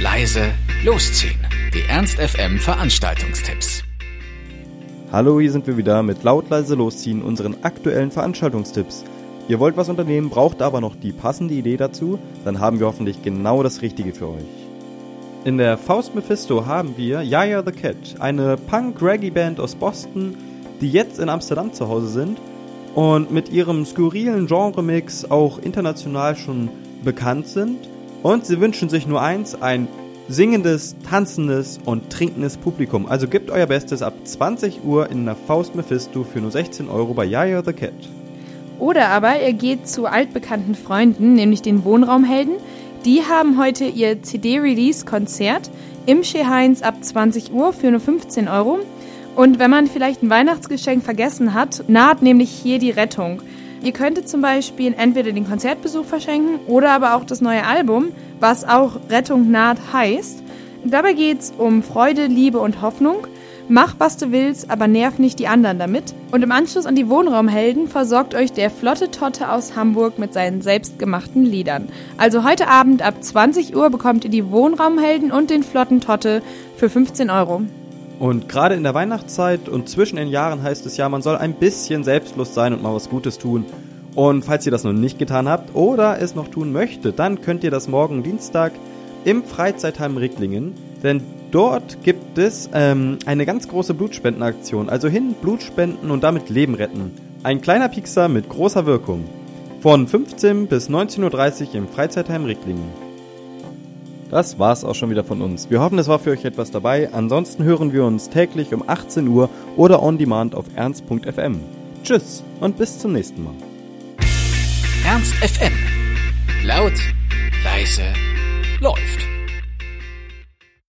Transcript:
leise, losziehen. Die Ernst FM Veranstaltungstipps. Hallo, hier sind wir wieder mit laut leise losziehen unseren aktuellen Veranstaltungstipps. Ihr wollt was unternehmen, braucht aber noch die passende Idee dazu, dann haben wir hoffentlich genau das Richtige für euch. In der Faust Mephisto haben wir Yaya the Cat, eine Punk-Reggae-Band aus Boston, die jetzt in Amsterdam zu Hause sind und mit ihrem skurrilen Genre-Mix auch international schon bekannt sind. Und sie wünschen sich nur eins, ein singendes, tanzendes und trinkendes Publikum. Also gebt euer Bestes ab 20 Uhr in der Faust Mephisto für nur 16 Euro bei Yaya the Cat. Oder aber ihr geht zu altbekannten Freunden, nämlich den Wohnraumhelden. Die haben heute ihr CD-Release-Konzert im Heinz ab 20 Uhr für nur 15 Euro. Und wenn man vielleicht ein Weihnachtsgeschenk vergessen hat, naht nämlich hier die Rettung. Ihr könntet zum Beispiel entweder den Konzertbesuch verschenken oder aber auch das neue Album, was auch Rettung naht heißt. Dabei geht's um Freude, Liebe und Hoffnung. Mach, was du willst, aber nerv nicht die anderen damit. Und im Anschluss an die Wohnraumhelden versorgt euch der Flotte Totte aus Hamburg mit seinen selbstgemachten Liedern. Also heute Abend ab 20 Uhr bekommt ihr die Wohnraumhelden und den Flotten Totte für 15 Euro. Und gerade in der Weihnachtszeit und zwischen den Jahren heißt es ja, man soll ein bisschen selbstlos sein und mal was Gutes tun. Und falls ihr das noch nicht getan habt oder es noch tun möchtet, dann könnt ihr das morgen Dienstag im Freizeitheim Ricklingen, denn dort gibt es ähm, eine ganz große Blutspendenaktion. Also hin, Blut spenden und damit Leben retten. Ein kleiner Pixar mit großer Wirkung. Von 15 bis 19.30 Uhr im Freizeitheim Ricklingen. Das war's auch schon wieder von uns. Wir hoffen, es war für euch etwas dabei. Ansonsten hören wir uns täglich um 18 Uhr oder on demand auf ernst.fm. Tschüss und bis zum nächsten Mal. Ernst FM. Laut, leise, läuft.